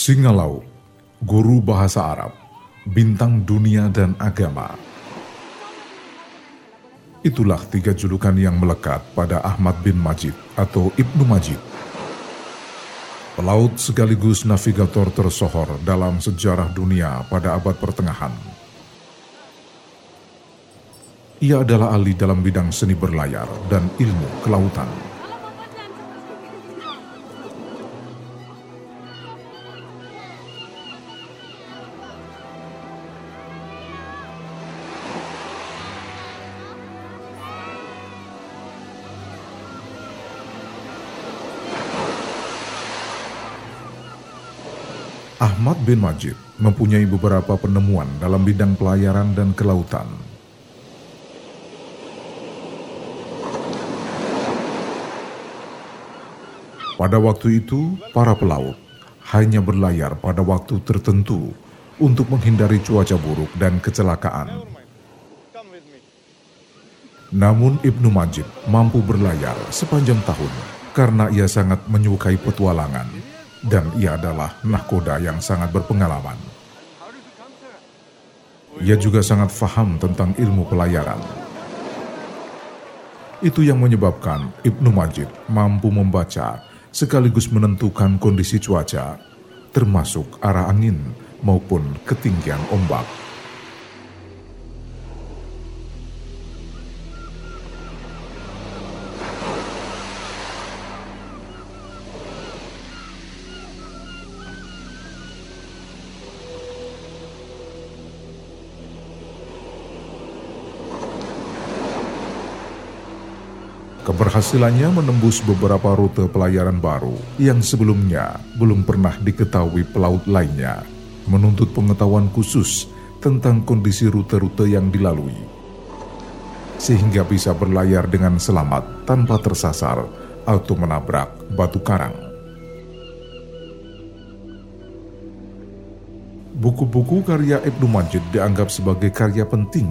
Singalau, guru bahasa Arab, bintang dunia dan agama. Itulah tiga julukan yang melekat pada Ahmad bin Majid atau Ibnu Majid. Pelaut sekaligus navigator tersohor dalam sejarah dunia pada abad pertengahan. Ia adalah ahli dalam bidang seni berlayar dan ilmu kelautan. Ahmad bin Majid mempunyai beberapa penemuan dalam bidang pelayaran dan kelautan. Pada waktu itu, para pelaut hanya berlayar pada waktu tertentu untuk menghindari cuaca buruk dan kecelakaan. Namun Ibnu Majid mampu berlayar sepanjang tahun karena ia sangat menyukai petualangan dan ia adalah nahkoda yang sangat berpengalaman. Ia juga sangat faham tentang ilmu pelayaran. Itu yang menyebabkan Ibnu Majid mampu membaca sekaligus menentukan kondisi cuaca, termasuk arah angin maupun ketinggian ombak. Keberhasilannya menembus beberapa rute pelayaran baru yang sebelumnya belum pernah diketahui pelaut lainnya, menuntut pengetahuan khusus tentang kondisi rute-rute yang dilalui, sehingga bisa berlayar dengan selamat tanpa tersasar atau menabrak batu karang. Buku-buku karya Ibnu Majid dianggap sebagai karya penting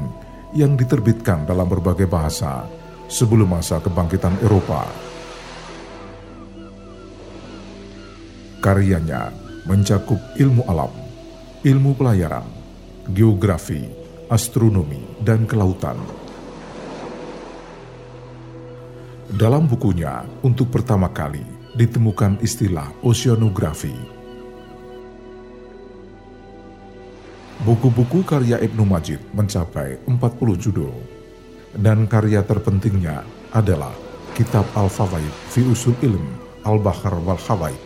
yang diterbitkan dalam berbagai bahasa sebelum masa kebangkitan Eropa. Karyanya mencakup ilmu alam, ilmu pelayaran, geografi, astronomi, dan kelautan. Dalam bukunya, untuk pertama kali ditemukan istilah oceanografi. Buku-buku karya Ibnu Majid mencapai 40 judul dan karya terpentingnya adalah Kitab Al-Fawaid fi Usul Ilm Al-Bahar wal Hawaid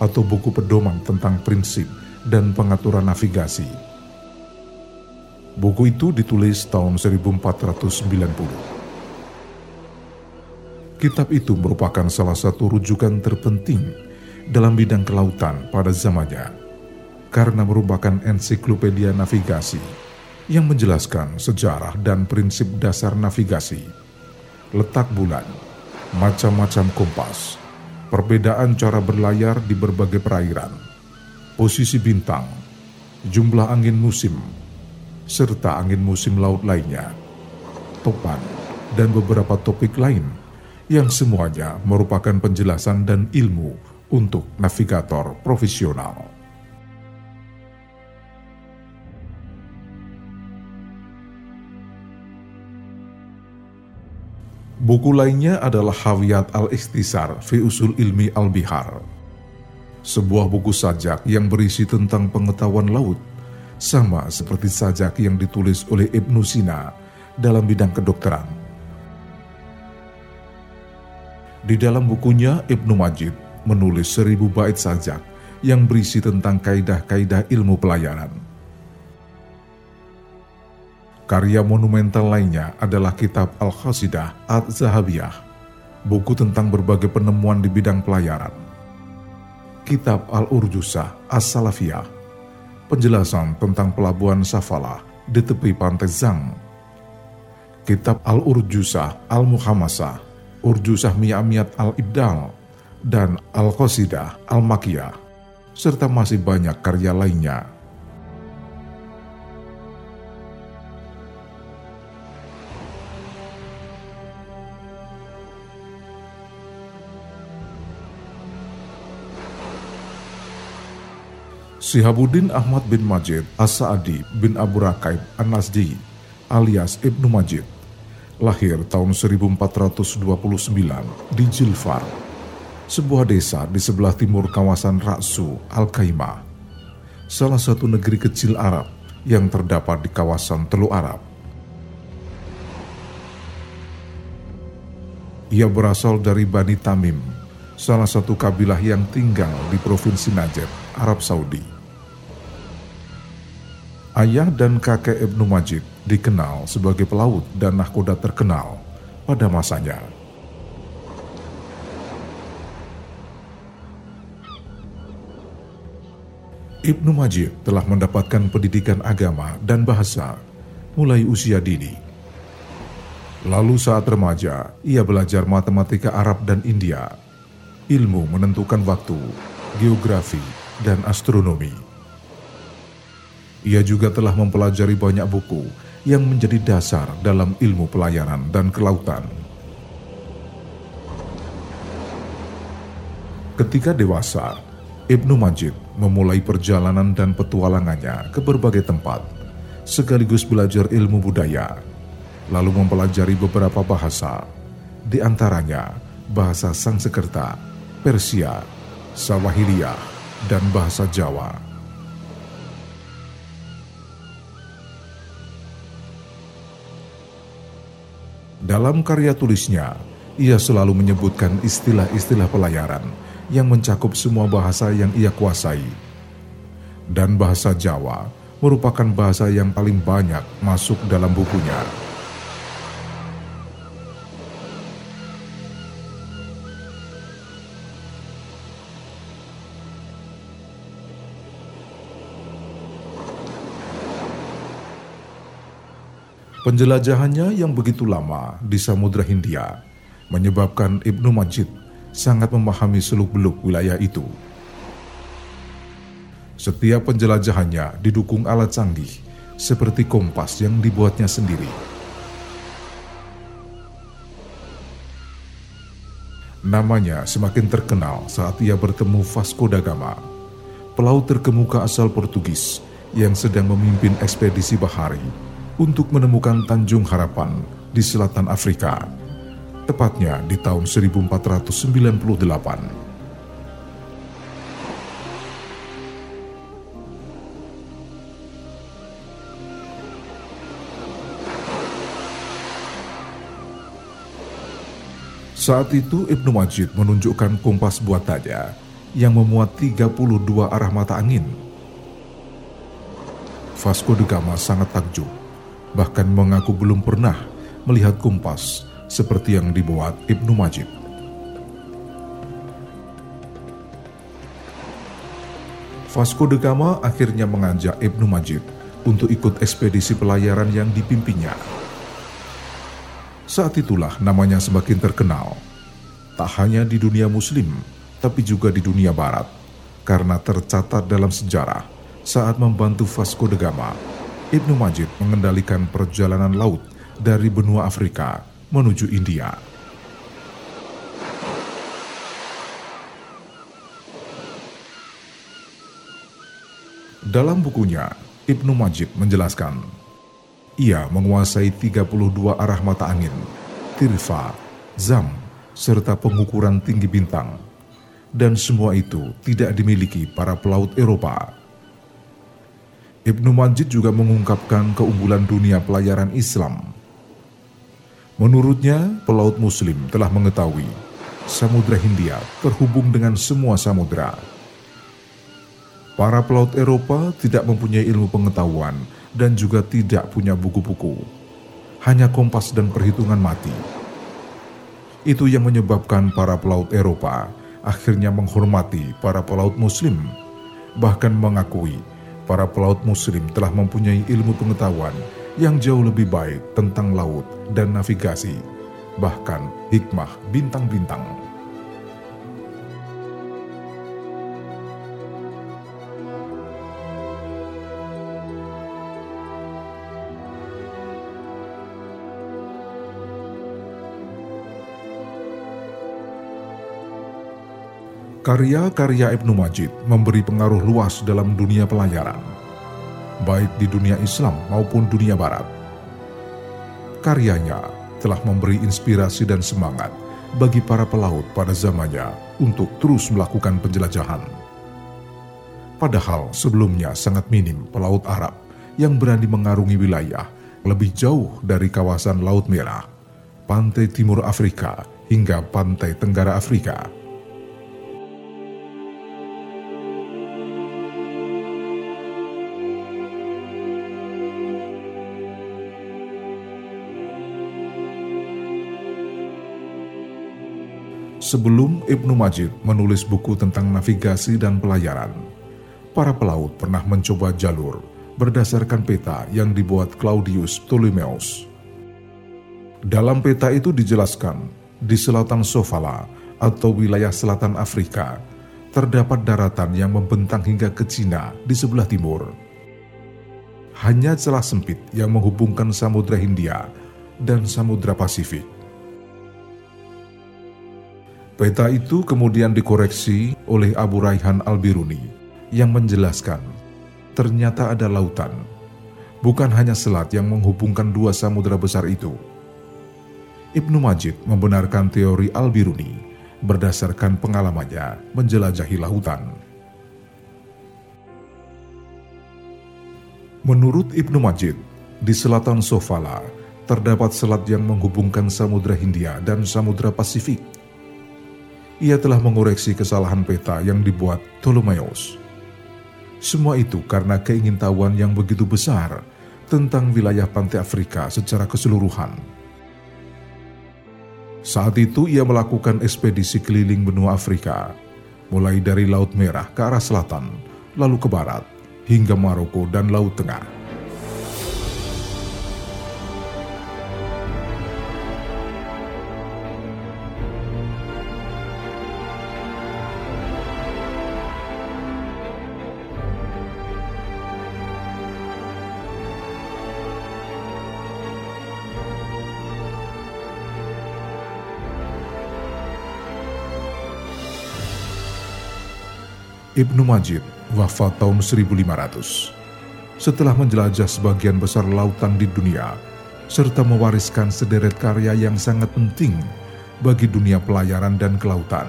atau buku pedoman tentang prinsip dan pengaturan navigasi. Buku itu ditulis tahun 1490. Kitab itu merupakan salah satu rujukan terpenting dalam bidang kelautan pada zamannya karena merupakan ensiklopedia navigasi yang menjelaskan sejarah dan prinsip dasar navigasi, letak bulan, macam-macam kompas, perbedaan cara berlayar di berbagai perairan, posisi bintang, jumlah angin musim, serta angin musim laut lainnya, topan, dan beberapa topik lain yang semuanya merupakan penjelasan dan ilmu untuk navigator profesional. Buku lainnya adalah Hawiyat al-Ikhtisar fi Usul Ilmi al-Bihar. Sebuah buku sajak yang berisi tentang pengetahuan laut, sama seperti sajak yang ditulis oleh Ibnu Sina dalam bidang kedokteran. Di dalam bukunya, Ibnu Majid menulis seribu bait sajak yang berisi tentang kaidah-kaidah ilmu pelayaran. Karya monumental lainnya adalah kitab Al-Khasidah Al-Zahabiyah, buku tentang berbagai penemuan di bidang pelayaran. Kitab Al-Urjusah As-Salafiyah, penjelasan tentang pelabuhan Safalah di tepi pantai Zang. Kitab Al-Urjusah Al-Muhammasah, Urjusah Mi'amiyat Al-Ibdal, dan Al-Qasidah Al-Makiyah, serta masih banyak karya lainnya Sihabuddin Ahmad bin Majid As-Sa'adi bin Abu Rakaib An-Nasdi alias Ibnu Majid lahir tahun 1429 di Jilfar, sebuah desa di sebelah timur kawasan Raksu, Al-Kaimah, salah satu negeri kecil Arab yang terdapat di kawasan Teluk Arab. Ia berasal dari Bani Tamim, salah satu kabilah yang tinggal di Provinsi Najd, Arab Saudi. Ayah dan kakek Ibnu Majid dikenal sebagai pelaut dan nahkoda terkenal pada masanya. Ibnu Majid telah mendapatkan pendidikan agama dan bahasa mulai usia dini. Lalu saat remaja, ia belajar matematika Arab dan India ilmu menentukan waktu, geografi, dan astronomi. Ia juga telah mempelajari banyak buku yang menjadi dasar dalam ilmu pelayaran dan kelautan. Ketika dewasa, Ibnu Majid memulai perjalanan dan petualangannya ke berbagai tempat, sekaligus belajar ilmu budaya, lalu mempelajari beberapa bahasa, di antaranya bahasa Sangsekerta Persia, Sawahiliyah, dan bahasa Jawa. Dalam karya tulisnya, ia selalu menyebutkan istilah-istilah pelayaran yang mencakup semua bahasa yang ia kuasai. Dan bahasa Jawa merupakan bahasa yang paling banyak masuk dalam bukunya. Penjelajahannya yang begitu lama di Samudra Hindia menyebabkan Ibnu Majid sangat memahami seluk-beluk wilayah itu. Setiap penjelajahannya didukung alat canggih seperti kompas yang dibuatnya sendiri. Namanya semakin terkenal saat ia bertemu Vasco da Gama, pelaut terkemuka asal Portugis yang sedang memimpin ekspedisi bahari untuk menemukan Tanjung Harapan di selatan Afrika, tepatnya di tahun 1498. Saat itu Ibnu Majid menunjukkan kompas buatannya yang memuat 32 arah mata angin. Vasco da Gama sangat takjub bahkan mengaku belum pernah melihat kompas seperti yang dibuat Ibnu Majid. Vasco da Gama akhirnya mengajak Ibnu Majid untuk ikut ekspedisi pelayaran yang dipimpinnya. Saat itulah namanya semakin terkenal, tak hanya di dunia muslim, tapi juga di dunia barat, karena tercatat dalam sejarah saat membantu Vasco da Gama Ibnu Majid mengendalikan perjalanan laut dari benua Afrika menuju India. Dalam bukunya, Ibnu Majid menjelaskan, ia menguasai 32 arah mata angin, tirfa, zam, serta pengukuran tinggi bintang. Dan semua itu tidak dimiliki para pelaut Eropa Ibnu Majid juga mengungkapkan keunggulan dunia pelayaran Islam. Menurutnya, pelaut muslim telah mengetahui Samudra Hindia terhubung dengan semua samudra. Para pelaut Eropa tidak mempunyai ilmu pengetahuan dan juga tidak punya buku-buku. Hanya kompas dan perhitungan mati. Itu yang menyebabkan para pelaut Eropa akhirnya menghormati para pelaut muslim, bahkan mengakui para pelaut muslim telah mempunyai ilmu pengetahuan yang jauh lebih baik tentang laut dan navigasi, bahkan hikmah bintang-bintang. Karya-karya Ibnu Majid memberi pengaruh luas dalam dunia pelayaran, baik di dunia Islam maupun dunia Barat. Karyanya telah memberi inspirasi dan semangat bagi para pelaut pada zamannya untuk terus melakukan penjelajahan. Padahal sebelumnya sangat minim pelaut Arab yang berani mengarungi wilayah lebih jauh dari kawasan Laut Merah, pantai timur Afrika, hingga pantai tenggara Afrika. Sebelum Ibnu Majid menulis buku tentang navigasi dan pelayaran, para pelaut pernah mencoba jalur berdasarkan peta yang dibuat Claudius Ptolemeus. Dalam peta itu dijelaskan, di selatan Sofala atau wilayah selatan Afrika, terdapat daratan yang membentang hingga ke Cina di sebelah timur. Hanya celah sempit yang menghubungkan Samudra Hindia dan Samudra Pasifik. Peta itu kemudian dikoreksi oleh Abu Raihan Al-Biruni yang menjelaskan ternyata ada lautan, bukan hanya selat yang menghubungkan dua samudera besar itu. Ibnu Majid membenarkan teori Al-Biruni berdasarkan pengalamannya menjelajahi lautan. Menurut Ibnu Majid, di selatan Sofala terdapat selat yang menghubungkan Samudra Hindia dan Samudra Pasifik ia telah mengoreksi kesalahan peta yang dibuat Ptolemeus. Semua itu karena keingintahuan yang begitu besar tentang wilayah pantai Afrika secara keseluruhan. Saat itu ia melakukan ekspedisi keliling benua Afrika, mulai dari Laut Merah ke arah selatan, lalu ke barat, hingga Maroko dan Laut Tengah. Ibnu Majid wafat tahun 1500. Setelah menjelajah sebagian besar lautan di dunia, serta mewariskan sederet karya yang sangat penting bagi dunia pelayaran dan kelautan.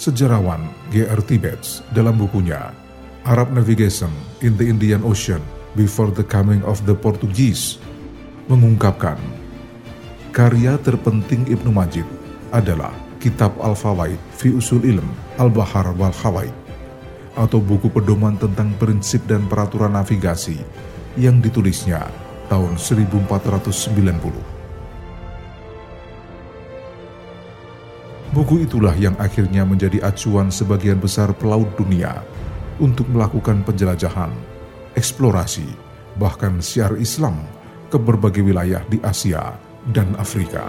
Sejarawan G.R. Tibets dalam bukunya Arab Navigation in the Indian Ocean Before the Coming of the Portuguese mengungkapkan karya terpenting Ibnu Majid adalah Kitab Al-Fawaid fi Usul Ilm Al-Bahar wal Khawaid atau buku pedoman tentang prinsip dan peraturan navigasi yang ditulisnya tahun 1490. Buku itulah yang akhirnya menjadi acuan sebagian besar pelaut dunia untuk melakukan penjelajahan, eksplorasi, bahkan siar Islam ke berbagai wilayah di Asia dan Afrika.